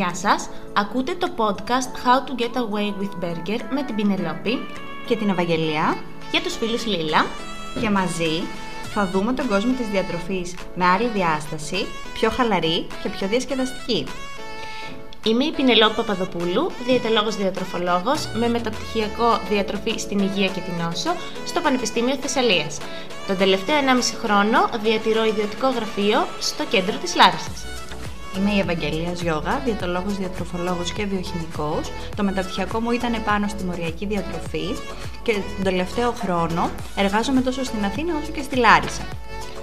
Γεια σας, ακούτε το podcast How to Get Away with Burger με την Πινελόπη και την Ευαγγελία για τους φίλους Λίλα και μαζί θα δούμε τον κόσμο της διατροφής με άλλη διάσταση, πιο χαλαρή και πιο διασκεδαστική. Είμαι η Πινελόπη Παπαδοπούλου, διαιτολόγος διατροφολόγος με μεταπτυχιακό διατροφή στην υγεία και την όσο στο Πανεπιστήμιο Θεσσαλίας. Τον τελευταίο 1,5 χρόνο διατηρώ ιδιωτικό γραφείο στο κέντρο της Λάρισσας. Είμαι η Ευαγγελίας Γιώγα, διαιτολόγος, διατροφολόγος και βιοχημικός. Το μεταπτυχιακό μου ήταν πάνω στη μοριακή διατροφή και τον τελευταίο χρόνο εργάζομαι τόσο στην Αθήνα όσο και στη Λάρισα.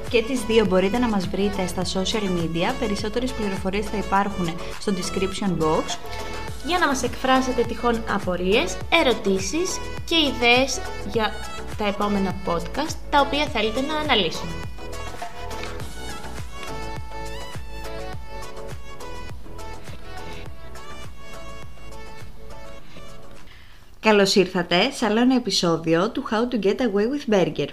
Και τις δύο μπορείτε να μας βρείτε στα social media, περισσότερες πληροφορίες θα υπάρχουν στο description box. Για να μας εκφράσετε τυχόν απορίες, ερωτήσεις και ιδέες για τα επόμενα podcast τα οποία θέλετε να αναλύσουμε. Καλώς ήρθατε σε άλλο ένα επεισόδιο του How to Get Away with Burger.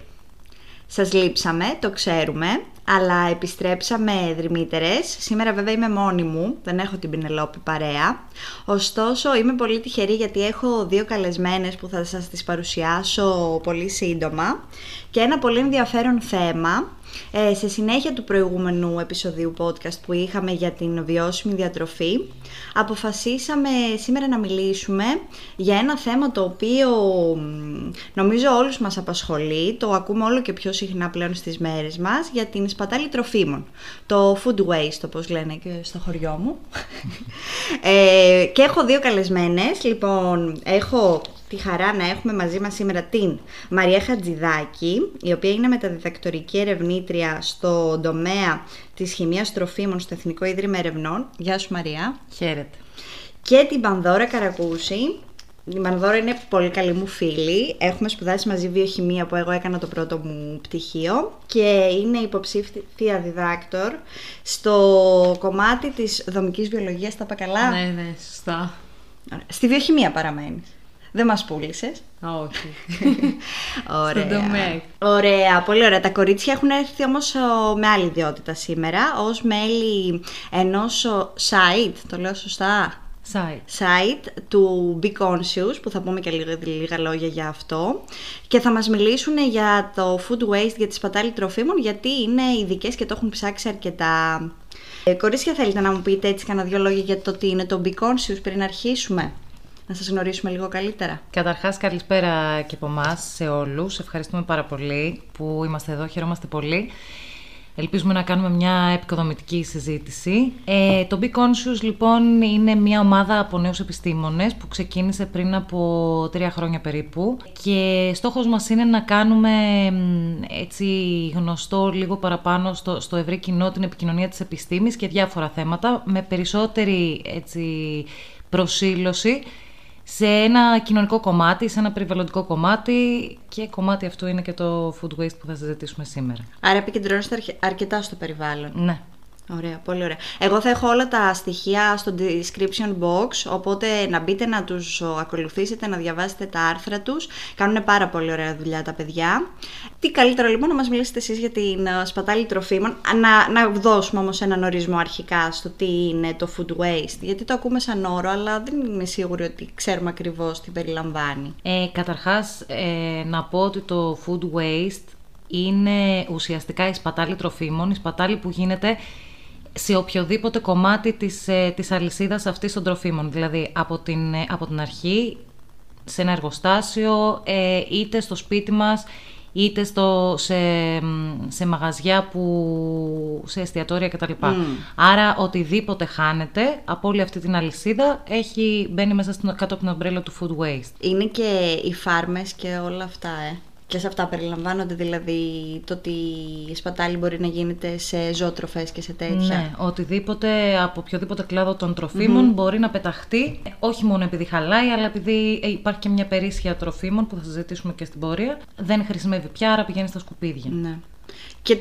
Σας λείψαμε, το ξέρουμε, αλλά επιστρέψαμε δρυμύτερες. Σήμερα βέβαια είμαι μόνη μου, δεν έχω την Πινελόπη παρέα. Ωστόσο είμαι πολύ τυχερή γιατί έχω δύο καλεσμένες που θα σας τις παρουσιάσω πολύ σύντομα και ένα πολύ ενδιαφέρον θέμα ε, σε συνέχεια του προηγούμενου επεισοδίου podcast που είχαμε για την βιώσιμη διατροφή, αποφασίσαμε σήμερα να μιλήσουμε για ένα θέμα το οποίο νομίζω όλους μας απασχολεί, το ακούμε όλο και πιο συχνά πλέον στις μέρες μας, για την σπατάλη τροφίμων. Το food waste, όπως λένε και στο χωριό μου. ε, και έχω δύο καλεσμένες, λοιπόν, έχω τη χαρά να έχουμε μαζί μας σήμερα την Μαρία Χατζηδάκη, η οποία είναι μεταδιδακτορική ερευνήτρια στο τομέα της χημίας τροφίμων στο Εθνικό Ίδρυμα Ερευνών. Γεια σου Μαρία. Χαίρετε. Και την Πανδώρα Καρακούση. Η Πανδώρα είναι πολύ καλή μου φίλη. Έχουμε σπουδάσει μαζί βιοχημία που εγώ έκανα το πρώτο μου πτυχίο και είναι υποψήφια διδάκτορ στο κομμάτι της δομικής βιολογίας. Τα είπα καλά; Ναι, ναι, σωστά. Στη βιοχημία παραμένεις. Δεν μας πούλησες. Όχι. ωραία. Στον τομέα. Ωραία, πολύ ωραία. Τα κορίτσια έχουν έρθει όμως με άλλη ιδιότητα σήμερα, ως μέλη ενός site, το λέω σωστά, Site. site του Be Conscious, που θα πούμε και λίγα, λίγα λόγια για αυτό. Και θα μας μιλήσουν για το food waste, για τη σπατάλη τροφίμων, γιατί είναι ειδικές και το έχουν ψάξει αρκετά. Ε, κορίτσια, θέλετε να μου πείτε έτσι κανένα δυο λόγια για το τι είναι το Be Conscious πριν αρχίσουμε; Να σας γνωρίσουμε λίγο καλύτερα. Καταρχάς καλησπέρα και από εμάς σε όλους. Ευχαριστούμε πάρα πολύ που είμαστε εδώ, χαιρόμαστε πολύ. Ελπίζουμε να κάνουμε μια επικοδομητική συζήτηση. Ε, το Be Conscious λοιπόν είναι μια ομάδα από νέους επιστήμονες που ξεκίνησε πριν από τρία χρόνια περίπου και στόχος μας είναι να κάνουμε έτσι γνωστό λίγο παραπάνω στο, στο ευρύ κοινό την επικοινωνία της επιστήμης και διάφορα θέματα με περισσότερη έτσι, προσήλωση σε ένα κοινωνικό κομμάτι, σε ένα περιβαλλοντικό κομμάτι και κομμάτι αυτού είναι και το food waste που θα συζητήσουμε σήμερα. Άρα επικεντρώνεστε αρκετά στο περιβάλλον. Ναι. Ωραία, πολύ ωραία. Εγώ θα έχω όλα τα στοιχεία στο description box, οπότε να μπείτε να τους ακολουθήσετε, να διαβάσετε τα άρθρα τους. Κάνουν πάρα πολύ ωραία δουλειά τα παιδιά. Τι καλύτερο λοιπόν να μας μιλήσετε εσείς για την ε, σπατάλη τροφίμων. Να, να δώσουμε όμως έναν ορισμό αρχικά στο τι είναι το food waste, γιατί το ακούμε σαν όρο, αλλά δεν είμαι σίγουρη ότι ξέρουμε ακριβώς τι περιλαμβάνει. Ε, καταρχάς, ε, να πω ότι το food waste είναι ουσιαστικά η σπατάλη τροφίμων, η σπατάλη που γίνεται σε οποιοδήποτε κομμάτι της, ε, της αλυσίδας αυτής των τροφίμων. Δηλαδή από την, ε, από την αρχή, σε ένα εργοστάσιο, ε, είτε στο σπίτι μας, είτε στο, σε, σε μαγαζιά, που, σε εστιατόρια κτλ. Άρα οτιδήποτε χάνεται από όλη αυτή την αλυσίδα έχει, μπαίνει μέσα στην, κάτω από την ομπρέλα του food waste. Είναι και οι φάρμες και όλα αυτά, ε. Και σε αυτά περιλαμβάνονται δηλαδή το ότι η σπατάλη μπορεί να γίνεται σε ζωοτροφές και σε τέτοια. Ναι, οτιδήποτε από οποιοδήποτε κλάδο των τροφίμων μπορεί να πεταχτεί, όχι μόνο επειδή χαλάει, αλλά επειδή υπάρχει και μια περίσσια τροφίμων που θα συζητήσουμε και στην πορεία. Δεν χρησιμεύει πια, άρα πηγαίνει στα σκουπίδια. Ναι. Και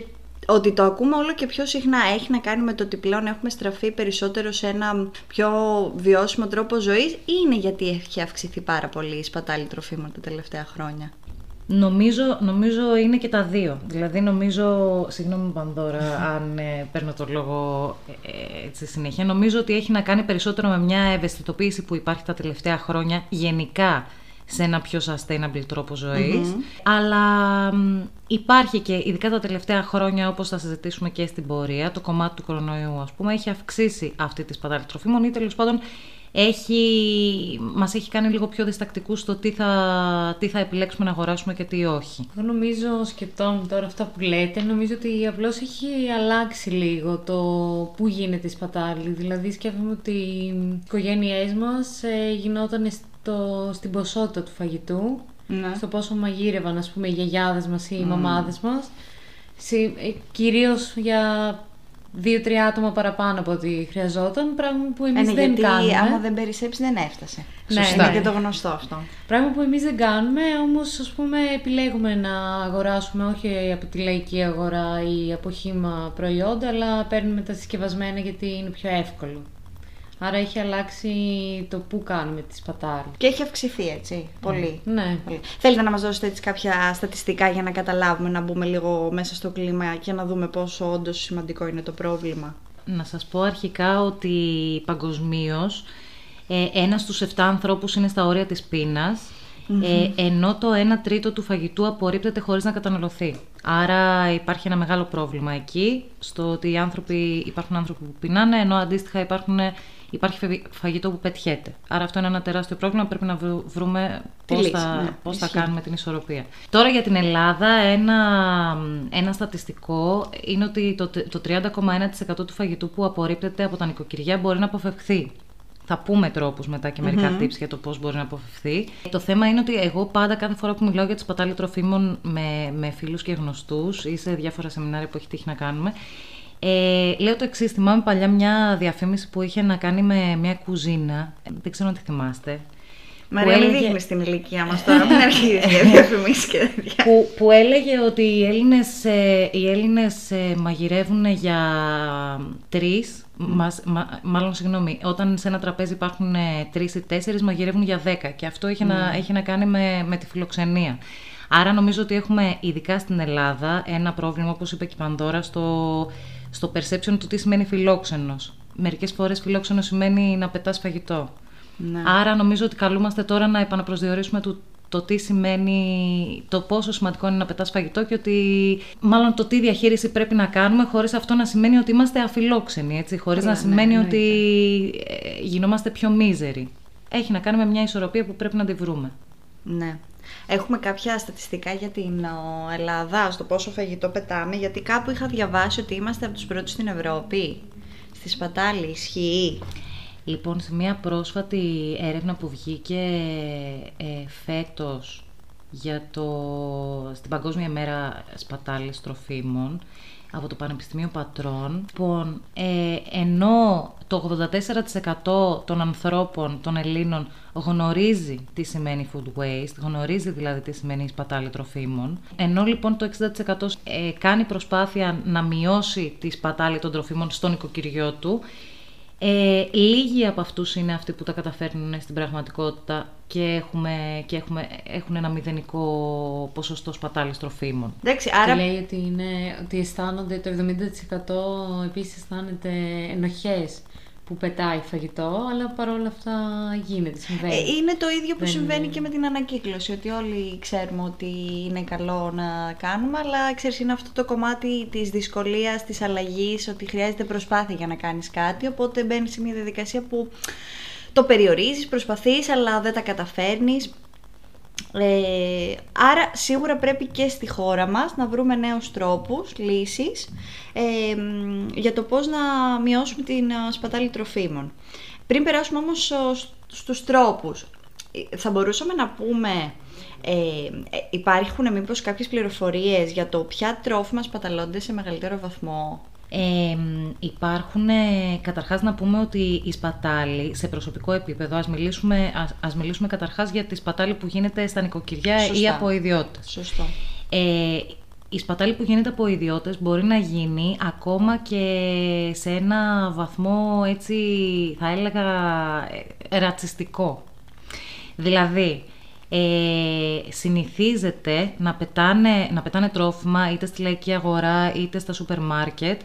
ότι το ακούμε όλο και πιο συχνά έχει να κάνει με το ότι πλέον έχουμε στραφεί περισσότερο σε ένα πιο βιώσιμο τρόπο ζωής ή είναι γιατί έχει αυξηθεί πάρα πολύ η σπατάλη τροφίμων τα τελευταία χρόνια; Νομίζω, νομίζω είναι και τα δύο. Δηλαδή νομίζω, συγγνώμη Πανδώρα αν ε, παίρνω το λόγο ε, έτσι συνέχεια, νομίζω ότι έχει να κάνει περισσότερο με μια ευαισθητοποίηση που υπάρχει τα τελευταία χρόνια γενικά σε ένα πιο sustainable τρόπο Αλλά υπάρχει και ειδικά τα τελευταία χρόνια, όπως θα συζητήσουμε και στην πορεία, το κομμάτι του κορονοϊού, ας πούμε, έχει αυξήσει αυτή τη σπατάλη τροφίμων ή τέλος πάντων έχει, μας έχει κάνει λίγο πιο διστακτικούς στο τι θα, τι θα επιλέξουμε να αγοράσουμε και τι όχι. Εγώ νομίζω, σκεπτόμουν τώρα αυτά που λέτε, νομίζω ότι απλώς έχει αλλάξει λίγο το πού γίνεται η σπατάλη. Δηλαδή σκέφτομαι ότι οι οικογένειές μας ε, γινόταν στο, στην ποσότητα του φαγητού, ναι. στο πόσο μαγείρευαν ας πούμε οι γιαγιάδες μας ή οι mm. μαμάδες μας. Ε, κυρίως για δύο-τρία άτομα παραπάνω από ό,τι χρειαζόταν, πράγμα που εμείς ε, δεν γιατί κάνουμε. Γιατί άμα δεν περισσέψει δεν έφτασε. Ναι, Σωστά. Είναι και το γνωστό αυτό. Πράγμα που εμείς δεν κάνουμε, όμως ας πούμε επιλέγουμε να αγοράσουμε όχι από τη λαϊκή αγορά ή από χήμα προϊόντα, αλλά παίρνουμε τα συσκευασμένα γιατί είναι πιο εύκολο. Άρα έχει αλλάξει το πού κάνουμε τη σπατάλη. Και έχει αυξηθεί έτσι, πολύ. Ναι. Πολύ. Θέλετε να μας δώσετε έτσι κάποια στατιστικά για να καταλάβουμε, να μπούμε λίγο μέσα στο κλίμα και να δούμε πόσο όντως σημαντικό είναι το πρόβλημα; Να σας πω αρχικά ότι παγκοσμίως ε, ένας στους 7 ανθρώπους είναι στα όρια της πείνας, ε, ενώ το 1 τρίτο του φαγητού απορρίπτεται χωρίς να καταναλωθεί. Άρα υπάρχει ένα μεγάλο πρόβλημα εκεί, στο ότι οι άνθρωποι, υπάρχουν άνθρωποι που πεινάνε, ενώ αντίστοιχα υπάρχουν υπάρχει φαγητό που πετιέται. Άρα αυτό είναι ένα τεράστιο πρόβλημα. Πρέπει να βρούμε πώς θα, ναι, πώς θα κάνουμε την ισορροπία. Τώρα για την Ελλάδα, ένα, ένα στατιστικό είναι ότι το, το 30,1% του φαγητού που απορρίπτεται από τα νοικοκυριά μπορεί να αποφευχθεί. Θα πούμε τρόπους μετά και μερικά mm-hmm. tips για το πώς μπορεί να αποφευθεί. Το θέμα είναι ότι εγώ πάντα κάθε φορά που μιλάω για τις πατάλη τροφίμων με, με φίλους και γνωστούς ή σε διάφορα σεμινάρια που έχει τύχει να κάνουμε, ε, λέω το εξής. Θυμάμαι παλιά μια διαφήμιση που είχε να κάνει με μια κουζίνα. Δεν ξέρω αν τη θυμάστε. Μαρία, έλεγε... μην δείχνεις την ηλικία μας τώρα, μην αρχίζει για διαφημίσεις και τέτοια. Που, που έλεγε ότι οι Έλληνες, ε, οι Έλληνες ε, μαγειρεύουν για τρεις. μάλλον συγγνώμη, όταν σε ένα τραπέζι υπάρχουν ε, τρεις ή τέσσερις, μαγειρεύουν για δέκα. Και αυτό είχε, να, έχει να κάνει με, με τη φιλοξενία. Άρα νομίζω ότι έχουμε ειδικά στην Ελλάδα ένα πρόβλημα, όπως είπε και η Πανδώρα, στο στο perception του τι σημαίνει φιλόξενος. Μερικές φορές φιλόξενος σημαίνει να πετάς φαγητό. Ναι. Άρα νομίζω ότι καλούμαστε τώρα να επαναπροσδιορίσουμε το, το τι σημαίνει, το πόσο σημαντικό είναι να πετάς φαγητό και ότι μάλλον το τι διαχείριση πρέπει να κάνουμε χωρίς αυτό να σημαίνει ότι είμαστε αφιλόξενοι, έτσι, χωρίς να ναι, σημαίνει ότι ε, γινόμαστε πιο μίζεροι. Έχει να κάνει με μια ισορροπία που πρέπει να τη βρούμε. Ναι. Έχουμε κάποια στατιστικά για την Ελλάδα, στο πόσο φαγητό πετάμε, γιατί κάπου είχα διαβάσει ότι είμαστε από τους πρώτους στην Ευρώπη. Στη Σπατάλη, ισχύει. Λοιπόν, σε μια πρόσφατη έρευνα που βγήκε ε, φέτος για το, στην Παγκόσμια Μέρα Σπατάλης Τροφίμων, από το Πανεπιστημίο Πατρών. Λοιπόν, ε, ενώ το 84% των ανθρώπων, των Ελλήνων, γνωρίζει τι σημαίνει food waste, γνωρίζει δηλαδή τι σημαίνει σπατάλη τροφίμων, ενώ λοιπόν το 60% ε, κάνει προσπάθεια να μειώσει τη σπατάλη των τροφίμων στον οικοκυριό του, ε, λίγοι από αυτούς είναι αυτοί που τα καταφέρνουν στην πραγματικότητα και, έχουμε, και έχουμε, έχουν ένα μηδενικό ποσοστό σπατάλης τροφίμων. Εντάξει, άρα... Και λέει ότι, είναι, ότι αισθάνονται, το 70% επίσης αισθάνεται ενοχές που πετάει φαγητό, αλλά παρόλα αυτά γίνεται, συμβαίνει. Ε, είναι το ίδιο που συμβαίνει και με την ανακύκλωση, ότι όλοι ξέρουμε ότι είναι καλό να κάνουμε, αλλά ξέρεις είναι αυτό το κομμάτι της δυσκολίας, της αλλαγής, ότι χρειάζεται προσπάθεια για να κάνεις κάτι, οπότε μπαίνεις σε μια διαδικασία που το περιορίζεις, προσπαθείς, αλλά δεν τα καταφέρνεις. Ε, άρα σίγουρα πρέπει και στη χώρα μας να βρούμε νέους τρόπους, λύσεις ε, για το πώς να μειώσουμε την ε, σπατάλη τροφίμων. Πριν περάσουμε όμως στους τρόπους, θα μπορούσαμε να πούμε ε, υπάρχουν μήπως κάποιες πληροφορίες για το ποια τρόφιμα σπαταλώνται σε μεγαλύτερο βαθμό; Ε, υπάρχουν, καταρχάς να πούμε ότι η σπατάλη σε προσωπικό επίπεδο, ας μιλήσουμε, ας, ας μιλήσουμε καταρχάς για τη σπατάλη που γίνεται στα νοικοκυριά ή από ιδιώτες. Σωστό. Ε, η σπατάλη που γίνεται από ιδιώτες μπορεί να γίνει ακόμα και σε ένα βαθμό έτσι θα έλεγα ε, ρατσιστικό. Δηλαδή, ε, συνηθίζεται να πετάνε, να πετάνε τρόφιμα είτε στη λαϊκή αγορά είτε στα σούπερ μάρκετ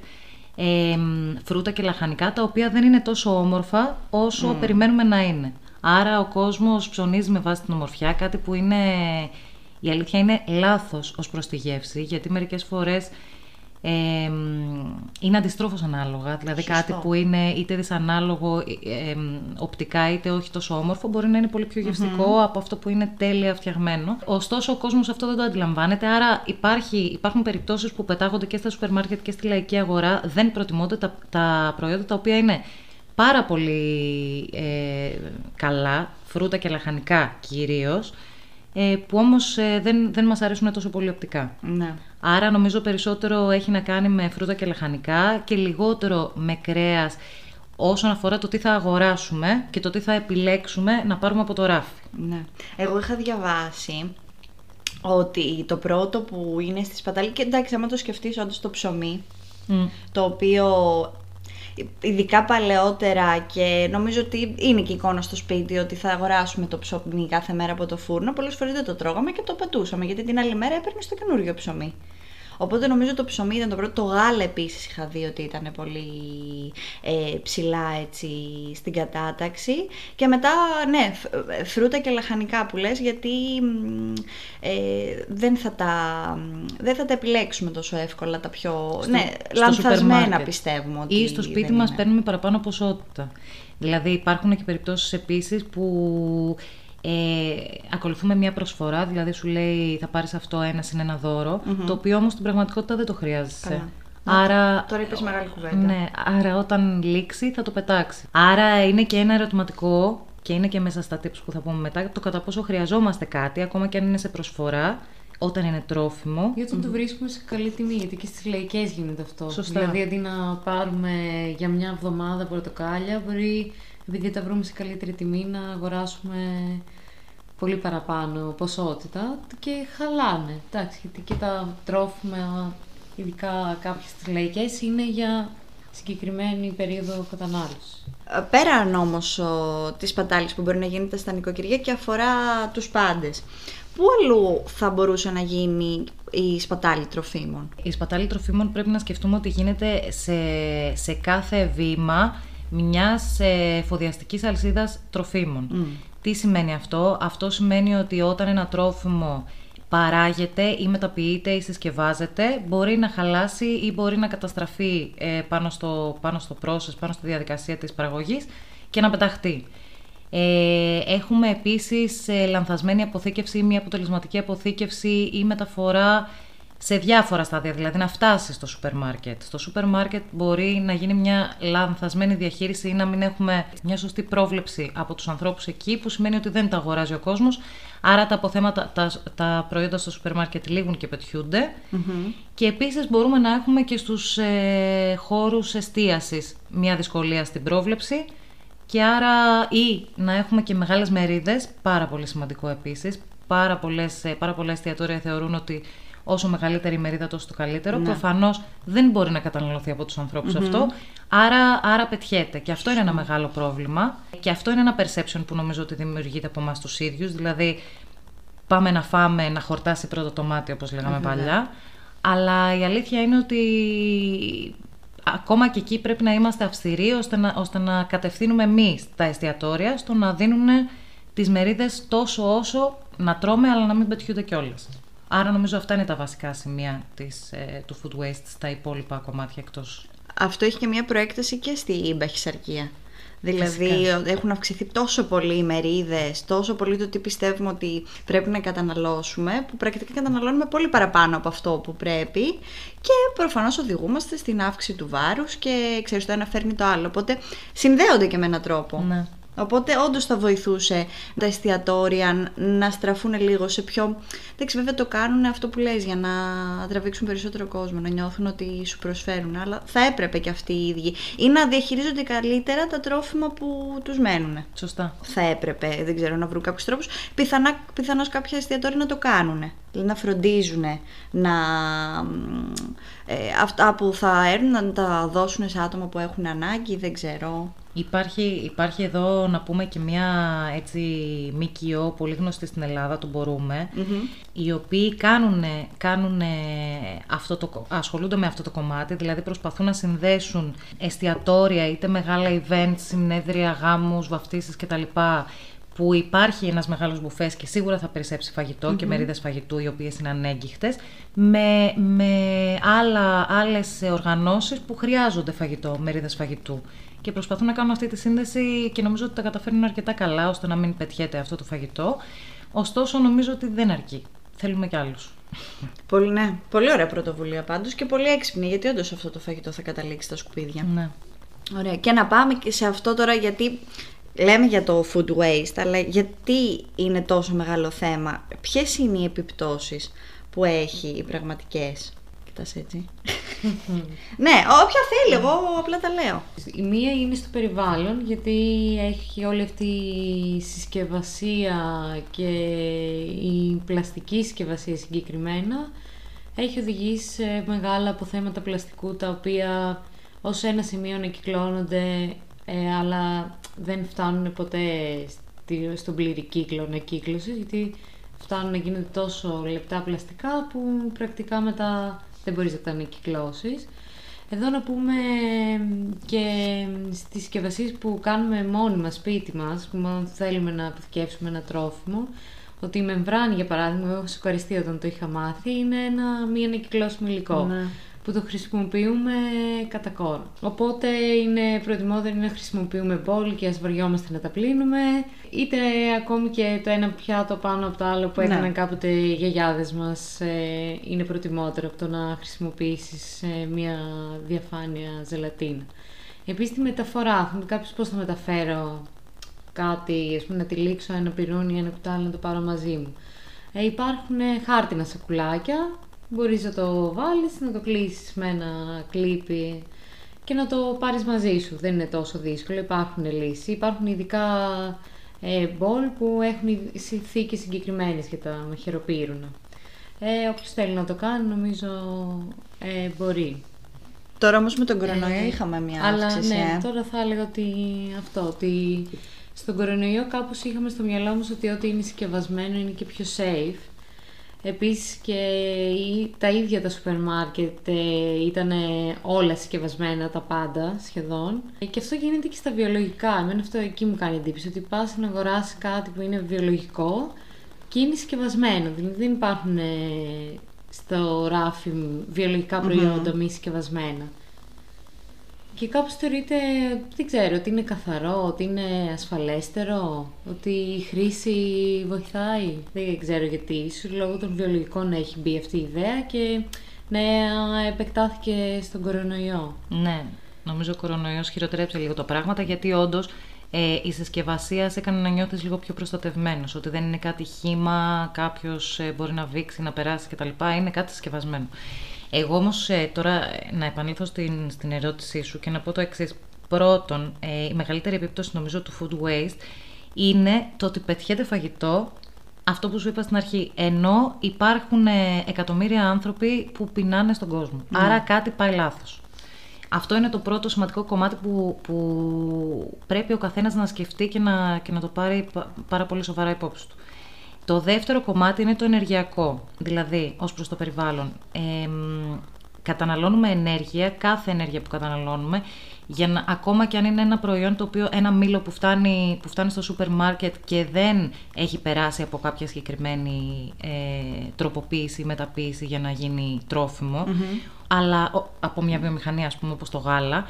ε, φρούτα και λαχανικά τα οποία δεν είναι τόσο όμορφα όσο περιμένουμε να είναι. Άρα ο κόσμος ψωνίζει με βάση την ομορφιά, κάτι που είναι, η αλήθεια είναι λάθος ως προς τη γεύση, γιατί μερικές φορές ε, είναι αντιστρόφως ανάλογα, δηλαδή κάτι που είναι είτε δυσανάλογο ε, οπτικά είτε όχι τόσο όμορφο μπορεί να είναι πολύ πιο γευστικο από αυτό που είναι τέλεια φτιαγμένο. Ωστόσο ο κόσμος αυτό δεν το αντιλαμβάνεται, άρα υπάρχει, υπάρχουν περιπτώσεις που πετάγονται και στα σούπερ μάρκετ και στη λαϊκή αγορά, δεν προτιμώνται τα, τα προϊόντα τα οποία είναι πάρα πολύ ε, καλά, φρούτα και λαχανικά κυρίως, ε, που όμως ε, δεν, δεν μας αρέσουν τόσο πολύ οπτικά. Ναι. Άρα νομίζω περισσότερο έχει να κάνει με φρούτα και λαχανικά και λιγότερο με κρέας όσον αφορά το τι θα αγοράσουμε και το τι θα επιλέξουμε να πάρουμε από το ράφι. Ναι. Εγώ είχα διαβάσει ότι το πρώτο που είναι στη σπατάλη, και εντάξει, άμα το σκεφτείς όντως το ψωμί, το οποίο ειδικά παλαιότερα και νομίζω ότι είναι και εικόνα στο σπίτι ότι θα αγοράσουμε το ψωμί κάθε μέρα από το φούρνο. Πολλές φορές δεν το τρώγαμε και το πετούσαμε γιατί την άλλη μέρα έπαιρνε το καινούριο ψωμί. Οπότε νομίζω το ψωμί ήταν το πρώτο. Το γάλα επίσης είχα δει ότι ήταν πολύ ε, ψηλά έτσι στην κατάταξη. Και μετά, ναι, φρούτα και λαχανικά που λες, γιατί ε, δεν, θα τα, δεν θα τα επιλέξουμε τόσο εύκολα τα πιο Στο- ναι, στο λανθασμένα σούπερ πιστεύουμε ότι Ή στο σπίτι δεν μας είναι. παίρνουμε παραπάνω ποσότητα. Δηλαδή υπάρχουν και περιπτώσεις επίσης που ε, ακολουθούμε μια προσφορά, δηλαδή σου λέει θα πάρεις αυτό ένα συν ένα δώρο, το οποίο όμως στην πραγματικότητα δεν το χρειάζεσαι. Καλά. Άρα, Τώρα είπες μεγάλη κουβέντα. ναι, άρα όταν λήξει θα το πετάξεις. Άρα είναι και ένα ερωτηματικό και είναι και μέσα στα tips που θα πούμε μετά το κατά πόσο χρειαζόμαστε κάτι, ακόμα και αν είναι σε προσφορά, όταν είναι τρόφιμο. Ή όταν το βρίσκουμε σε καλή τιμή, γιατί και στις λαϊκές γίνεται αυτό. Σωστά. Δηλαδή αντί να πάρουμε για μια εβδομάδα πορτοκάλια, μπορεί επειδή τα βρούμε σε καλύτερη τιμή να αγοράσουμε πολύ παραπάνω ποσότητα και χαλάνε. Εντάξει, γιατί και τα τρόφιμα, ειδικά κάποιες στις λαϊκές, είναι για συγκεκριμένη περίοδο κατανάλωσης. Ε, Πέραν όμως ο, της πατάλης που μπορεί να γίνεται στα νοικοκυριά και αφορά τους πάντες. Πού αλλού θα μπορούσε να γίνει η σπατάλη τροφίμων; Η σπατάλη τροφίμων πρέπει να σκεφτούμε ότι γίνεται σε, σε κάθε βήμα μιας ε, εφοδιαστικής αλυσίδας τροφίμων. Τι σημαίνει αυτό; Αυτό σημαίνει ότι όταν ένα τρόφιμο παράγεται ή μεταποιείται ή συσκευάζεται, μπορεί να χαλάσει ή μπορεί να καταστραφεί ε, πάνω, στο, πάνω στο process, πάνω στη διαδικασία της παραγωγής και να πεταχτεί. Ε, έχουμε επίσης ε, λανθασμένη αποθήκευση ή μη αποτελεσματική αποθήκευση ή μεταφορά σε διάφορα στάδια, δηλαδή να φτάσει στο σούπερ μάρκετ. Στο σούπερ μάρκετ μπορεί να γίνει μια λανθασμένη διαχείριση ή να μην έχουμε μια σωστή πρόβλεψη από τους ανθρώπους εκεί, που σημαίνει ότι δεν τα αγοράζει ο κόσμος, άρα τα αποθέματα, τα, τα προϊόντα στο σούπερ μάρκετ λήγουν και πετιούνται. Και επίσης μπορούμε να έχουμε και στους ε, χώρους εστίασης μια δυσκολία στην πρόβλεψη και άρα ή να έχουμε και μεγάλες μερίδες, πάρα πολύ σημαντικό επίσης. Πάρα, πολλές, ε, πάρα πολλά εστιατόρια θεωρούν ότι όσο μεγαλύτερη η μερίδα τόσο το καλύτερο. Ναι. Προφανώς δεν μπορεί να καταναλωθεί από τους ανθρώπους αυτό, άρα, άρα πετιέται. Και αυτό είναι ένα μεγάλο πρόβλημα. Και αυτό είναι ένα perception που νομίζω ότι δημιουργείται από εμάς τους ίδιους. Δηλαδή πάμε να φάμε, να χορτάσει πρώτο το μάτι όπως λέγαμε παλιά. Αλλά η αλήθεια είναι ότι ακόμα και εκεί πρέπει να είμαστε αυστηροί ώστε να, ώστε να κατευθύνουμε εμείς τα εστιατόρια στο να δίνουν τις μερίδες τόσο όσο να τρώμε αλλά να μην πετιούνται κιόλας. Άρα νομίζω αυτά είναι τα βασικά σημεία της, ε, του food waste στα υπόλοιπα κομμάτια εκτός. Αυτό έχει και μια προέκταση και στη μπαχυσαρκία. Δηλαδή Φυσικά. έχουν αυξηθεί τόσο πολύ οι μερίδες, τόσο πολύ το τι πιστεύουμε ότι πρέπει να καταναλώσουμε, που πρακτικά καταναλώνουμε πολύ παραπάνω από αυτό που πρέπει και προφανώς οδηγούμαστε στην αύξηση του βάρους και ξέρεις το ένα φέρνει το άλλο. Οπότε συνδέονται και με έναν τρόπο. Ναι. Οπότε όντως θα βοηθούσε τα εστιατόρια να στραφούν λίγο σε πιο. Εντάξει, βέβαια το κάνουν αυτό που λες για να τραβήξουν περισσότερο κόσμο, να νιώθουν ότι σου προσφέρουν. Αλλά θα έπρεπε και αυτοί οι ίδιοι. ή να διαχειρίζονται καλύτερα τα τρόφιμα που τους μένουν. Σωστά. Θα έπρεπε, δεν ξέρω, να βρουν κάποιους τρόπους. Πιθανώς κάποια εστιατόρια να το κάνουν. Δηλαδή να φροντίζουν να. ε, αυτά που θα έρθουν να τα δώσουν σε άτομα που έχουν ανάγκη, δεν ξέρω. Υπάρχει, υπάρχει εδώ να πούμε και μια έτσι ΜΚΟ πολύ γνωστή στην Ελλάδα, το μπορούμε, οι οποίοι κάνουν, κάνουν αυτό το, ασχολούνται με αυτό το κομμάτι, δηλαδή προσπαθούν να συνδέσουν εστιατόρια είτε μεγάλα events, συνέδρια, γάμους, βαφτίσεις κτλ που υπάρχει ένας μεγάλος μπουφές και σίγουρα θα περισσέψει και μερίδες φαγητού οι οποίες είναι ανέγκυχτες με, με άλλα, άλλες οργανώσεις που χρειάζονται φαγητό, μερίδες φαγητού και προσπαθούν να κάνουν αυτή τη σύνδεση και νομίζω ότι τα καταφέρνουν αρκετά καλά ώστε να μην πετιέται αυτό το φαγητό. Ωστόσο νομίζω ότι δεν αρκεί. Θέλουμε κι άλλους. Πολύ, ναι. Πολύ ωραία πρωτοβουλία πάντως και πολύ έξυπνη γιατί όντως αυτό το φαγητό θα καταλήξει στα σκουπίδια. Ναι. Ωραία. Και να πάμε και σε αυτό τώρα γιατί λέμε για το food waste, αλλά γιατί είναι τόσο μεγάλο θέμα. Ποιες είναι οι επιπτώσεις που έχει οι πραγματικές; Κοιτάς έτσι. ναι, όποια θέλει, εγώ απλά τα λέω. Η μία είναι στο περιβάλλον, γιατί έχει όλη αυτή η συσκευασία και η πλαστική συσκευασία συγκεκριμένα, έχει οδηγήσει σε μεγάλα αποθέματα πλαστικού, τα οποία ως ένα σημείο να κυκλώνονται, ε, αλλά δεν φτάνουν ποτέ στον πλήρη κύκλο ανακύκλωσης, γιατί φτάνουν να γίνονται τόσο λεπτά πλαστικά που πρακτικά μετά δεν μπορείς να τα ανακυκλώσεις. Εδώ να πούμε και στις συσκευασίες που κάνουμε μόνοι μας σπίτι μας, που θέλουμε να αποθηκεύσουμε ένα τρόφιμο, ότι η μεμβράνη για παράδειγμα, έχω σοκαριστεί όταν το είχα μάθει, είναι ένα μη ανακυκλώσιμο υλικό. Ναι που το χρησιμοποιούμε κατά κόρο. Οπότε είναι προτιμότερο να χρησιμοποιούμε μπολ και ας βαριόμαστε να τα πλύνουμε, είτε ακόμη και το ένα πιάτο πάνω από το άλλο που έκαναν ναι. κάποτε οι γιαγιάδες μας ε, είναι προτιμότερο από το να χρησιμοποιήσεις ε, μια διαφάνεια ζελατίνα. Επίσης τη μεταφορά, θα κάποιος πώς θα μεταφέρω κάτι, ας πούμε να τυλίξω ένα πυρούνι, ένα κουτάλι να το πάρω μαζί μου. Ε, υπάρχουν χάρτινα σακουλάκια Μπορείς να το βάλεις, να το κλείσεις με ένα κλίπι και να το πάρεις μαζί σου. Δεν είναι τόσο δύσκολο, υπάρχουν λύσεις. Υπάρχουν ειδικά ε, μπολ που έχουν συνθήκες συγκεκριμένες για τα μαχαιροπύρουνα. Ε, όποιος θέλει να το κάνει νομίζω ε, μπορεί. Τώρα όμως με τον κορονοϊό ε, είχαμε μια αλλά, αύξηση. Ναι, ε. τώρα θα έλεγα ότι αυτό, ότι στον κορονοϊό κάπως είχαμε στο μυαλό μας ότι ό,τι είναι συσκευασμένο είναι και πιο safe. Επίσης και τα ίδια τα σούπερ μάρκετ ε, ήταν όλα συσκευασμένα τα πάντα σχεδόν ε, και αυτό γίνεται και στα βιολογικά. Εμένα αυτό εκεί μου κάνει εντύπωση ότι πας να αγοράσεις κάτι που είναι βιολογικό και είναι συσκευασμένο. Δηλαδή δεν υπάρχουν ε, στο ράφι βιολογικά μη συσκευασμένα. Και κάπως θεωρείται, δεν ξέρω, ότι είναι καθαρό, ότι είναι ασφαλέστερο, ότι η χρήση βοηθάει. Δεν ξέρω γιατί, ίσως λόγω των βιολογικών έχει μπει αυτή η ιδέα και ναι, επεκτάθηκε στον κορονοϊό. Ναι, νομίζω ο κορονοϊός χειροτερέψε λίγο τα πράγματα γιατί όντως ε, η συσκευασία σε έκανε να νιώθεις λίγο πιο προστατευμένος, ότι δεν είναι κάτι χήμα, κάποιος ε, μπορεί να βήξει, να περάσει κτλ. Είναι κάτι συσκευασμένο. Εγώ όμως ε, τώρα ε, να επανέλθω στην, στην ερώτησή σου και να πω το εξής. Πρώτον, ε, η μεγαλύτερη επίπτωση νομίζω του food waste είναι το ότι πετιέται φαγητό αυτό που σου είπα στην αρχή, ενώ υπάρχουν εκατομμύρια άνθρωποι που πεινάνε στον κόσμο. Ναι. Άρα κάτι πάει λάθος. Αυτό είναι το πρώτο σημαντικό κομμάτι που, που πρέπει ο καθένας να σκεφτεί και να, και να το πάρει πάρα πολύ σοβαρά υπόψη του. Το δεύτερο κομμάτι είναι το ενεργειακό, δηλαδή ως προς το περιβάλλον. Ε, καταναλώνουμε ενέργεια, κάθε ενέργεια που καταναλώνουμε, για να, ακόμα και αν είναι ένα προϊόν το οποίο, ένα μήλο που φτάνει, που φτάνει στο σούπερ μάρκετ και δεν έχει περάσει από κάποια συγκεκριμένη ε, τροποποίηση ή μεταποίηση για να γίνει αλλά από μια βιομηχανία ας πούμε όπως το γάλα,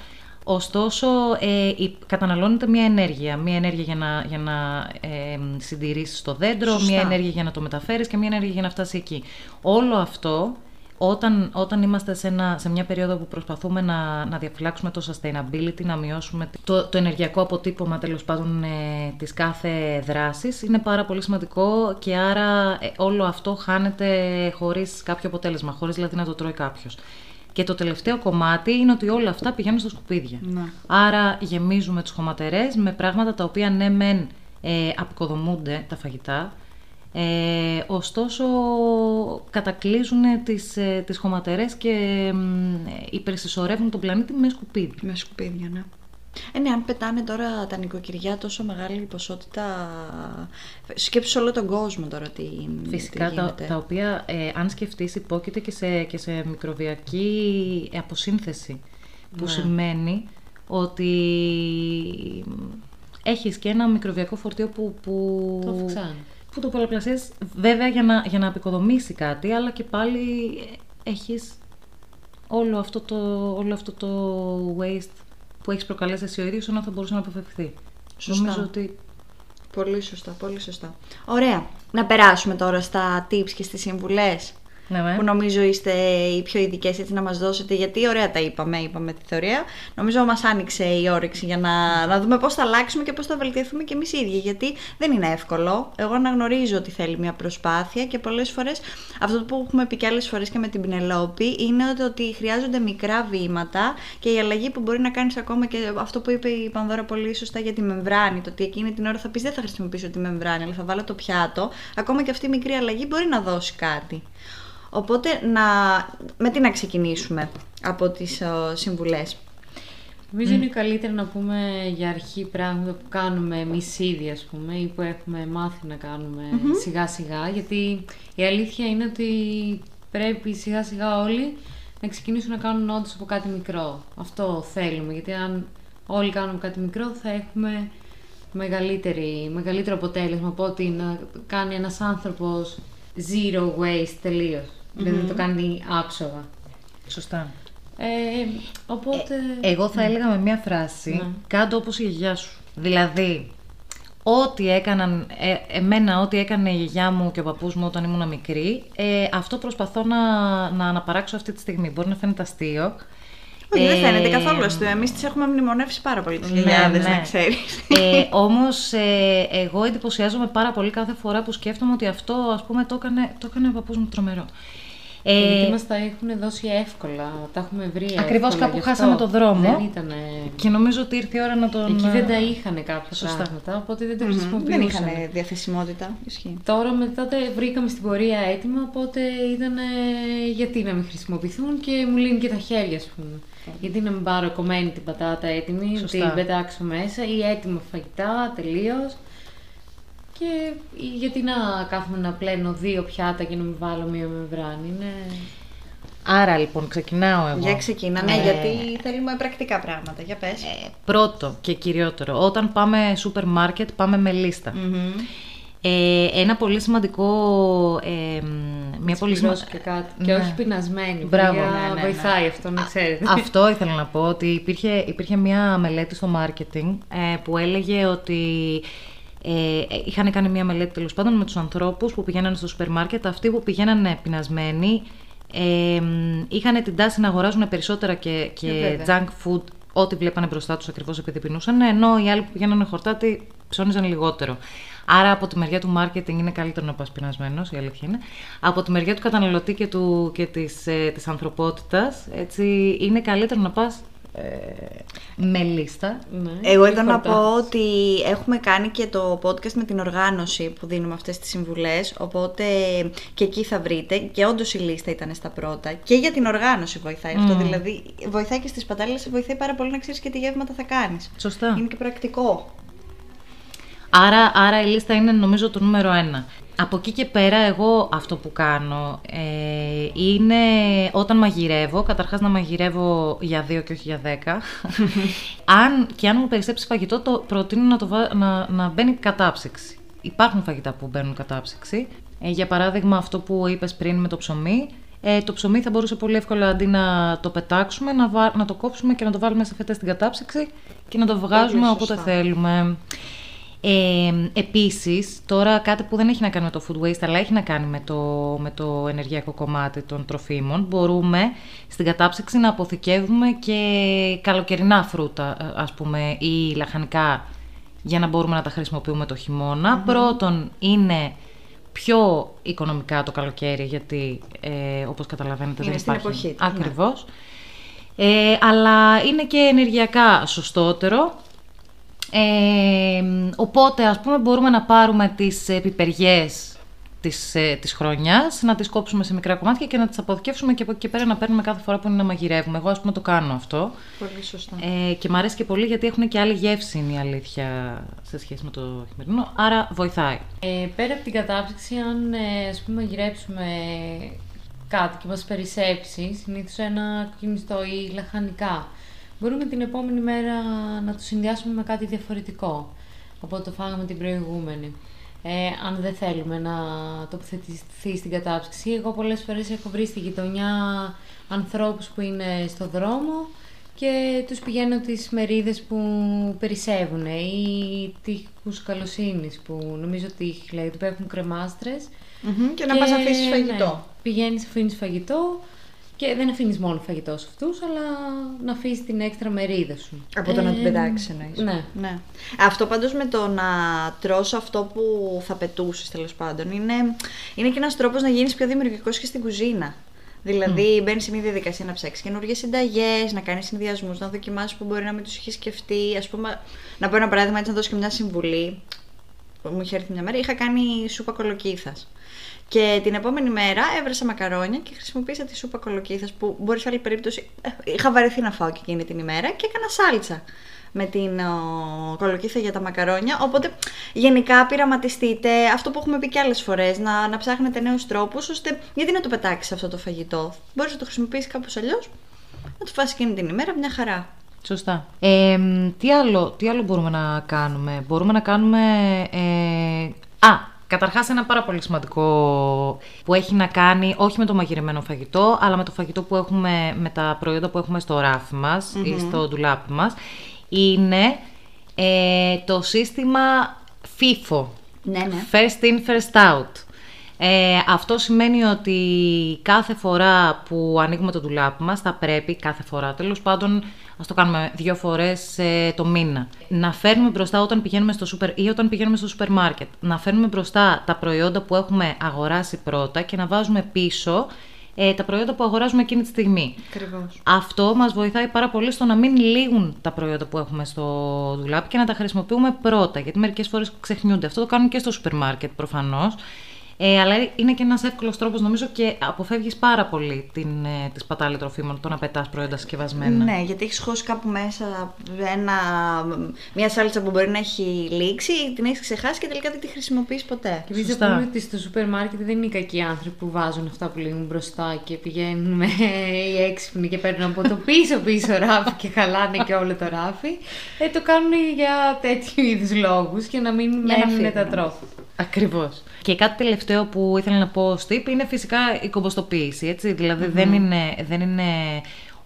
Ωστόσο, ε, καταναλώνεται μια ενέργεια. Μια ενέργεια για να, για να ε, συντηρήσεις το δέντρο, μια ενέργεια για να το μεταφέρεις και μια ενέργεια για να φτάσεις εκεί. Όλο αυτό, όταν, όταν είμαστε σε, ένα, σε μια περίοδο που προσπαθούμε να, να διαφυλάξουμε το sustainability, να μειώσουμε το, το ενεργειακό αποτύπωμα τέλος πάντων ε, της κάθε δράσης, είναι πάρα πολύ σημαντικό και άρα ε, όλο αυτό χάνεται χωρίς κάποιο αποτέλεσμα, χωρίς δηλαδή να το τρώει κάποιος. Και το τελευταίο κομμάτι είναι ότι όλα αυτά πηγαίνουν στα σκουπίδια. Ναι. Άρα γεμίζουμε τους χωματερές με πράγματα τα οποία ναι μεν ε, αποκοδομούνται τα φαγητά, ε, ωστόσο κατακλείζουν τις, ε, τις χωματερές και ε, υπερσυσσωρεύουν τον πλανήτη με σκουπίδια. Με σκουπίδια, ναι. Ε, ναι, αν πετάνε τώρα τα νοικοκυριά τόσο μεγάλη ποσότητα. Σκέψου όλο τον κόσμο τώρα τι, Φυσικά, τι τα, γίνεται. τα οποία, ε, αν σκεφτείς, υπόκειται και σε, και σε μικροβιακή αποσύνθεση. Που Ναι. σημαίνει ότι έχεις και ένα μικροβιακό φορτίο που, που, Το αυξάνει. που το πολλαπλασιάζεις βέβαια για να, για να απεικοδομήσει κάτι, αλλά και πάλι έχεις όλο αυτό το, όλο αυτό το waste που έχεις προκαλέσει εσύ ο ίδιος, ενώ θα μπορούσε να αποφευχθεί. Σωστά. Νομίζω ότι Πολύ σωστά, πολύ σωστά. Ωραία. Να περάσουμε τώρα στα tips και στις συμβουλές. Ναι, με. που νομίζω είστε οι πιο ειδικές έτσι να μας δώσετε γιατί ωραία τα είπαμε, είπαμε τη θεωρία. Νομίζω μας άνοιξε η όρεξη για να, να δούμε πώς θα αλλάξουμε και πώς θα βελτιωθούμε και εμείς οι ίδιοι γιατί δεν είναι εύκολο. Εγώ αναγνωρίζω ότι θέλει μια προσπάθεια και πολλές φορές αυτό που έχουμε πει και άλλες φορές και με την Πινελόπη είναι ότι, ότι χρειάζονται μικρά βήματα και η αλλαγή που μπορεί να κάνεις ακόμα και αυτό που είπε η Πανδώρα πολύ σωστά για τη μεμβράνη το ότι εκείνη την ώρα θα πεις δεν θα χρησιμοποιήσω τη μεμβράνη αλλά θα βάλω το πιάτο ακόμα και αυτή η μικρή αλλαγή μπορεί να δώσει κάτι Οπότε να... με τι να ξεκινήσουμε από τις ε, συμβουλές; Νομίζω είναι καλύτερο να πούμε για αρχή πράγματα που κάνουμε εμείς ήδη, ας πούμε, ή που έχουμε μάθει να κάνουμε σιγά σιγά. Γιατί η αλήθεια είναι ότι πρέπει σιγά σιγά όλοι να ξεκινήσουν να κάνουν όντως από κάτι μικρό. Αυτό θέλουμε. Γιατί αν όλοι κάνουμε κάτι μικρό, θα έχουμε μεγαλύτερη, μεγαλύτερο αποτέλεσμα από ότι να κάνει ένας άνθρωπος zero waste τελείως. Δηλαδή να το κάνει άψογα. Σωστά. Ε, οπότε... Εγώ θα έλεγα με μία φράση, Ναι. κάντο όπως η γιαγιά σου. Δηλαδή, ό,τι έκαναν, ε, εμένα ό,τι έκανε η γιαγιά μου και ο παππούς μου όταν ήμουν μικρή, ε, αυτό προσπαθώ να, να αναπαράξω αυτή τη στιγμή. Μπορεί να φαίνεται αστείο. Όχι, δεν Ε, φαίνεται καθόλου αστείο. Εμείς τις έχουμε μνημονεύσει πάρα πολύ τις Ναι, χιλιάδες, ναι. να ξέρεις. Ε, όμως ε, εγώ εντυπωσιάζομαι πάρα πολύ κάθε φορά που σκέφτομαι ότι αυτό ας πούμε το έκανε, το έκανε ο παππούς μου τρομερό. Ε, γιατί μας τα έχουν δώσει εύκολα, τα έχουμε βρει Ακριβώς, εύκολα, κάπου γι' αυτό χάσαμε το δρόμο. Δεν ήτανε... και νομίζω ότι ήρθε η ώρα να τον... Εκεί δεν τα είχαν κάποια Σωστά. πράγματα, οπότε δεν τα Μμμ. χρησιμοποιούσαν. Δεν είχαν διαθεσιμότητα. Ισχύει. Τώρα μετά τα βρήκαμε στην πορεία έτοιμα, οπότε ήταν γιατί να μην χρησιμοποιηθούν και μου λύνει και τα χέρια, ας πούμε. Γιατί να μην πάρω κομμένη την πατάτα έτοιμη, να Σωστά. την πετάξω μέσα ή έτοιμα φαγητά τελείως. Και γιατί να κάθομαι να πλένω δύο πιάτα και να μην βάλω μία μεμβράνη. Είναι... Άρα λοιπόν ξεκινάω εγώ. Για ξεκίνα, ναι, Ε, γιατί θέλουμε πρακτικά πράγματα. Για πες. ε, πρώτο και κυριότερο, όταν πάμε σούπερ μάρκετ πάμε με λίστα. Μμμ. Ε, ένα πολύ σημαντικό... Ε, μια πολύ Πληρώσω σημα- και κάτι. Και Ναι. όχι πεινασμένη. Μπράβο, παιδιά, ναι, ναι, ναι. Βοηθάει αυτό, να ξέρετε. Αυτό ήθελα να πω, ότι υπήρχε, υπήρχε μια μελέτη στο marketing ε, που έλεγε ότι ε, είχαν κάνει μια μελέτη τέλος πάντων με τους ανθρώπους που πηγαίνανε στο σούπερ μάρκετ, αυτοί που πηγαίνανε πεινασμένοι ε, είχαν την τάση να αγοράζουν περισσότερα και, και Ε, βέβαια. junk food ό,τι βλέπανε μπροστά τους ακριβώς επειδή πεινούσαν, ενώ οι άλλοι που πηγαίνανε χορτάτι ψώνιζαν λιγότερο. Άρα από τη μεριά του marketing είναι καλύτερο να πας πεινασμένος, η αλήθεια είναι. Από τη μεριά του καταναλωτή και, του, και της, ε, της ανθρωπότητας, έτσι, είναι καλύτερο να πας ε, με λίστα. Ναι, Εγώ και εδώ να χορτάς. πω ότι έχουμε κάνει και το podcast με την οργάνωση που δίνουμε αυτές τις συμβουλές, οπότε και εκεί θα βρείτε και όντως η λίστα ήταν στα πρώτα και για την οργάνωση βοηθάει αυτό, Μμμ. δηλαδή βοηθάει και στις πατάλες, βοηθάει πάρα πολύ να ξέρεις και τι γεύματα θα κάνεις. Σωστά. Είναι και πρακτικό. Άρα, άρα η λίστα είναι νομίζω το νούμερο ένα. Από εκεί και πέρα εγώ αυτό που κάνω ε, είναι όταν μαγειρεύω, καταρχάς να μαγειρεύω για δύο και όχι για δέκα. αν, και αν μου περισσέψει φαγητό, το προτείνω να, το βά- να, να μπαίνει κατάψυξη. Υπάρχουν φαγητά που μπαίνουν κατάψυξη. Ε, για παράδειγμα αυτό που είπες πριν με το ψωμί. Ε, το ψωμί θα μπορούσε πολύ εύκολα αντί να το πετάξουμε, να, βά- να το κόψουμε και να το βάλουμε σε φετές στην κατάψυξη και να το βγάζουμε Πολύ όποτε σωστά. θέλουμε. Ε, επίσης, τώρα κάτι που δεν έχει να κάνει με το food waste, αλλά έχει να κάνει με το, με το ενεργειακό κομμάτι των τροφίμων, μπορούμε στην κατάψυξη να αποθηκεύουμε και καλοκαιρινά φρούτα, ε, ας πούμε, ή λαχανικά, για να μπορούμε να τα χρησιμοποιούμε το χειμωνα Πρώτον, είναι πιο οικονομικά το καλοκαίρι, γιατί ε, όπως καταλαβαίνετε Είναι δεν στην υπάρχει... εποχή του, ναι. Ακριβώς. Ε, αλλά είναι και ενεργειακά σωστότερο. Ε, οπότε, ας πούμε, μπορούμε να πάρουμε τις ε, πιπεριές της, ε, της χρονιάς, να τις κόψουμε σε μικρά κομμάτια και να τις αποθηκεύσουμε και από εκεί και πέρα να παίρνουμε κάθε φορά που είναι να μαγειρεύουμε. Εγώ ας πούμε το κάνω αυτό. Πολύ σωστά. Ε, και μου αρέσει και πολύ γιατί έχουν και άλλη γεύση είναι η αλήθεια σε σχέση με το χειμερινό, άρα βοηθάει. Ε, πέρα από την κατάψυξη, αν ε, ας πούμε γυρέψουμε κάτι και μας περισσέψει, συνήθως ένα κοκκινιστό ή λαχανικά, μπορούμε την επόμενη μέρα να το συνδυάσουμε με κάτι διαφορετικό από ό,τι το φάγαμε την προηγούμενη. Ε, αν δεν θέλουμε να τοποθετηθεί στην κατάψυξη. Εγώ πολλές φορές έχω βρει στη γειτονιά ανθρώπους που είναι στο δρόμο και τους πηγαίνω τις μερίδες που περισσεύουν ή τείχους καλοσύνης που νομίζω ότι δηλαδή που έχουν κρεμάστρες. Μμμ, Και να πας να αφήσεις φαγητό. Ναι, πηγαίνεις, αφήνεις φαγητό και δεν αφήνεις μόνο φαγητός σε αυτούς, αλλά να αφήσεις την έξτρα μερίδα σου. Από το να την Ε, πετάξεις εννοείς. Ναι. Ναι. Αυτό πάντως με το να τρως αυτό που θα πετούσεις τέλος πάντων είναι, είναι και ένας τρόπος να γίνεις πιο δημιουργικός και στην κουζίνα. Δηλαδή, mm. μπαίνεις σε μια διαδικασία να ψάξεις καινούργιες συνταγές, να κάνεις συνδυασμούς, να δοκιμάσεις που μπορεί να μην τους έχει σκεφτεί. Α πούμε, να πω ένα παράδειγμα, έτσι να δώσω και μια συμβουλή. Που μου είχε έρθει μια μέρα, είχα κάνει σούπα κολοκύθας. Και την επόμενη μέρα έβρασα μακαρόνια και χρησιμοποίησα τη σούπα κολοκύθας που μπορεί σε άλλη περίπτωση. ε, είχα βαρεθεί να φάω και εκείνη την ημέρα και έκανα σάλτσα με την ο, κολοκύθα για τα μακαρόνια. Οπότε γενικά πειραματιστείτε αυτό που έχουμε πει και άλλες φορές, να, να ψάχνετε νέους τρόπους, ώστε γιατί να το πετάξεις αυτό το φαγητό; Μπορείς να το χρησιμοποιήσεις κάπως αλλιώς, να το φάσει εκείνη την ημέρα, μια χαρά. Σωστά. Ε, τι, άλλο, τι άλλο μπορούμε να κάνουμε; Μπορούμε να κάνουμε... Ε, α, καταρχάς ένα πάρα πολύ σημαντικό που έχει να κάνει όχι με το μαγειρεμένο φαγητό, αλλά με το φαγητό που έχουμε, με τα προϊόντα που έχουμε στο ράφι μας ή στο ντουλάπι μας, είναι ε, το σύστημα FIFO. Ναι, ναι. First in, first out. Ε, αυτό σημαίνει ότι κάθε φορά που ανοίγουμε το ντουλάπι μας θα πρέπει, κάθε φορά τέλος πάντων, ας το κάνουμε δύο φορές ε, το μήνα, να φέρνουμε μπροστά όταν πηγαίνουμε στο σούπερ ή όταν πηγαίνουμε στο σούπερ μάρκετ, να φέρνουμε μπροστά τα προϊόντα που έχουμε αγοράσει πρώτα και να βάζουμε πίσω ε, τα προϊόντα που αγοράζουμε εκείνη τη στιγμή. Ακριβώς. Αυτό μας βοηθάει πάρα πολύ στο να μην λήγουν τα προϊόντα που έχουμε στο ντουλάπι και να τα χρησιμοποιούμε πρώτα, γιατί μερικές φορές ξεχνιούνται. Αυτό το κάνουν και στο σούπερ μάρκετ προφανώς. Ε, αλλά είναι και ένας εύκολος τρόπος νομίζω και αποφεύγεις πάρα πολύ την, ε, τη σπατάλη τροφίμων, το να πετάς προϊόντα συσκευασμένα. Ναι, γιατί έχεις χώσει κάπου μέσα ένα, μια σάλτσα που μπορεί να έχει λήξει, την έχεις ξεχάσει και τελικά δεν τη χρησιμοποιείς ποτέ. Και επίση Σωστά. να πούμε ότι στο σούπερ μάρκετ δεν είναι οι κακοί άνθρωποι που βάζουν αυτά που λήγουν μπροστά και πηγαίνουν με οι έξυπνοι και παίρνουν από το πίσω πίσω ράφι και χαλάνε και όλο το ράφι. Ε, το κάνουν για τέτοιου είδους λόγους και να μην Για να μένουν φύγουν. τα τρόφιμα. Ακριβώς. Και κάτι τελευταίο που ήθελα να πω ως tip είναι φυσικά η κομποστοποίηση, έτσι. Δηλαδή δεν, είναι, δεν είναι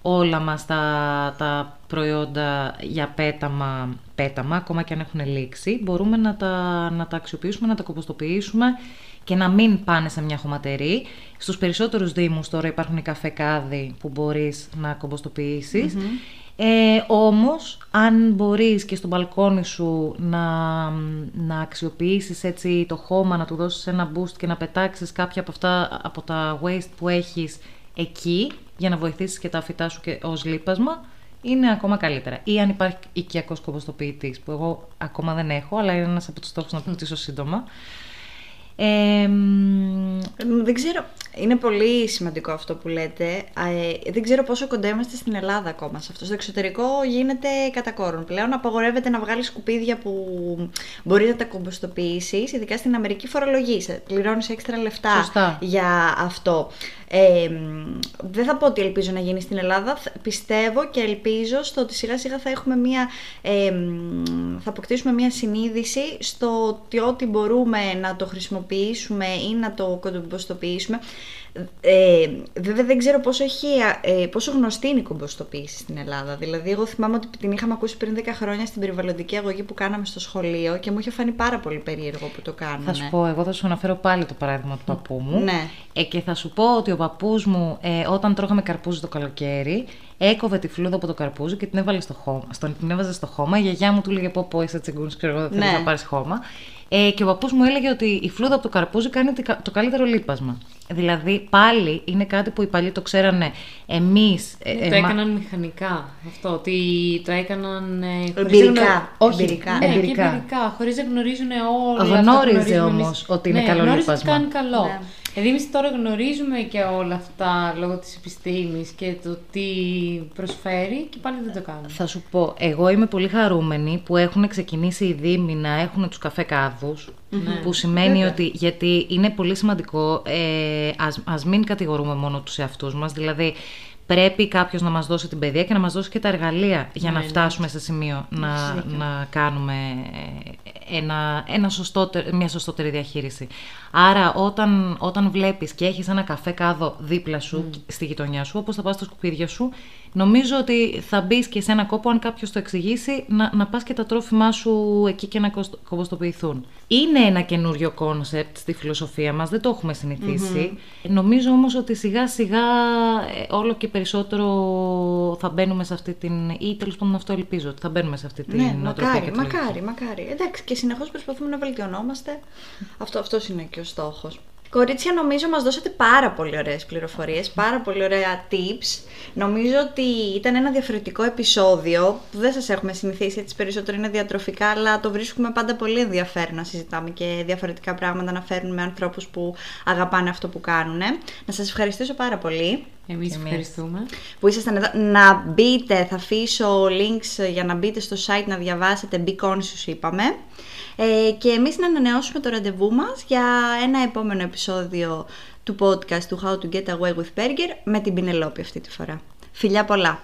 όλα μας τα, τα προϊόντα για πέταμα, πέταμα, ακόμα και αν έχουν λήξει. Μπορούμε να τα, να τα αξιοποιήσουμε, να τα κομποστοποιήσουμε και να μην πάνε σε μια χωματερή. Στους περισσότερους δήμους τώρα υπάρχουν οι καφεκάδοι που μπορείς να κομποστοποιησεις Ε, όμως, αν μπορείς και στο μπαλκόνι σου να, να αξιοποιήσεις έτσι το χώμα, να του δώσεις ένα boost και να πετάξεις κάποια από αυτά από τα waste που έχεις εκεί για να βοηθήσεις και τα φυτά σου και ως λείπασμα, είναι ακόμα καλύτερα. Ή αν υπάρχει οικιακός κομποστοποιητής, που εγώ ακόμα δεν έχω, αλλά είναι ένας από τους στόχους να αποκτήσω σύντομα. Ε, μ, Ε, Δεν ξέρω, είναι πολύ σημαντικό αυτό που λέτε. Ε, δεν ξέρω πόσο κοντά είμαστε στην Ελλάδα ακόμα σε αυτό. Στο εξωτερικό γίνεται κατά κόρον. Πλέον απαγορεύεται να βγάλεις σκουπίδια που μπορεί να τα κομποστοποιήσεις. Ειδικά στην Αμερική φορολογείς. Πληρώνεις έξτρα λεφτά Σωστά. για αυτό. Ε, μ, δεν θα πω ότι ελπίζω να γίνει στην Ελλάδα. Θ- Πιστεύω και ελπίζω στο ότι σιγά σιγά θα έχουμε μια. Ε, μ, θα αποκτήσουμε μια συνείδηση στο ότι ό,τι μπορούμε να το χρησιμοποιήσουμε ή να το κομποστοποιήσουμε. Ε, βέβαια δεν ξέρω πόσο, έχει, ε, πόσο γνωστή είναι η κομποστοποίηση στην Ελλάδα. Δηλαδή, εγώ θυμάμαι ότι την είχαμε ακούσει πριν 10 χρόνια στην περιβαλλοντική αγωγή που κάναμε στο σχολείο και μου είχε φανεί πάρα πολύ περίεργο που το κάνουν. Θα σου πω, εγώ θα σου αναφέρω πάλι το παράδειγμα του παππού μου. Ναι. Ε, και θα σου πω ότι ο παππούς μου, ε, όταν τρώγαμε καρπούζι το καλοκαίρι, έκοβε τη φλούδα από το καρπούζι και την έβαλε στο χώμα. Στον, την έβαζε στο χώμα. Η γιαγιά μου του λέγε πω πω είσαι τσιγκούνης, ξέρω εγώ, δεν Ναι. να πάρεις χώμα. Ε, και ο παππούς μου έλεγε ότι η φλούδα από το καρπούζι κάνει τη- το καλύτερο λίπασμα. Δηλαδή πάλι είναι κάτι που οι παλιοί το ξέρανε εμείς... ε, Ναι, ε, το μα- έκαναν μηχανικά αυτό, ότι το έκαναν... ε, χωρίς Εμπειρικά. να γνω- Όχι, Εμπειρικά. Ναι, Εμπειρικά. και εμπειρικά, χωρίς να γνωρίζουν όλα αυτά που Γνώριζε γνωρίζουμε όμως εμείς. ότι είναι ναι, καλό γνώριζε ότι λίπασμα. κάνει καλό. Ναι. Δηλαδή εμείς τώρα γνωρίζουμε και όλα αυτά λόγω της επιστήμης και το τι προσφέρει και πάλι δεν το κάνουμε. Θα σου πω, εγώ είμαι πολύ χαρούμενη που έχουν ξεκινήσει οι Δήμοι να έχουν τους καφέ κάδους, που σημαίνει ότι, γιατί είναι πολύ σημαντικό, ε, ας, ας μην κατηγορούμε μόνο τους εαυτούς μας, δηλαδή πρέπει κάποιος να μας δώσει την παιδεία και να μας δώσει και τα εργαλεία για να φτάσουμε σε σημείο να, να κάνουμε ε, ένα, ένα σωστότερ- μια σωστότερη διαχείριση. Άρα όταν, όταν βλέπεις και έχεις ένα καφέ κάδο δίπλα σου, στη γειτονιά σου, όπως θα πας στα σκουπίδια σου, νομίζω ότι θα μπεις και σε ένα κόπο, αν κάποιος το εξηγήσει, να, να πας και τα τρόφιμά σου εκεί και να κοστο- κομποστοποιηθούν. Είναι ένα καινούριο concept στη φιλοσοφία μας, δεν το έχουμε συνηθίσει. Νομίζω όμως ότι σιγά σιγά ε, όλο και περισσότερο θα μπαίνουμε σε αυτή την... ή τέλος πάντων αυτό ελπίζω, ότι θα μπαίνουμε σε αυτή την Ναι, νοοτροπία μακάρι, και τη λογική. μακάρι, μακάρι. Εντάξει, και συνεχώς προσπαθούμε να βελτιωνόμαστε. Αυτό αυτός είναι και ο στόχος. Κορίτσια, νομίζω μας δώσατε πάρα πολύ ωραίες πληροφορίες, πάρα πολύ ωραία tips. Νομίζω ότι ήταν ένα διαφορετικό επεισόδιο που δεν σας έχουμε συνηθίσει, έτσι περισσότερο είναι διατροφικά, αλλά το βρίσκουμε πάντα πολύ ενδιαφέρον να συζητάμε και διαφορετικά πράγματα να φέρνουμε με ανθρώπους που αγαπάνε αυτό που κάνουν. Να σας ευχαριστήσω πάρα πολύ Εμείς ευχαριστούμε. που ήσασταν εδώ. Να μπείτε, θα αφήσω links για να μπείτε στο site να διαβάσετε Be Conscious είπαμε. Ε, και εμείς να ανανεώσουμε το ραντεβού μας για ένα επόμενο επεισόδιο του podcast του How to Get Away with Burger με την Πινελόπη αυτή τη φορά. Φιλιά πολλά!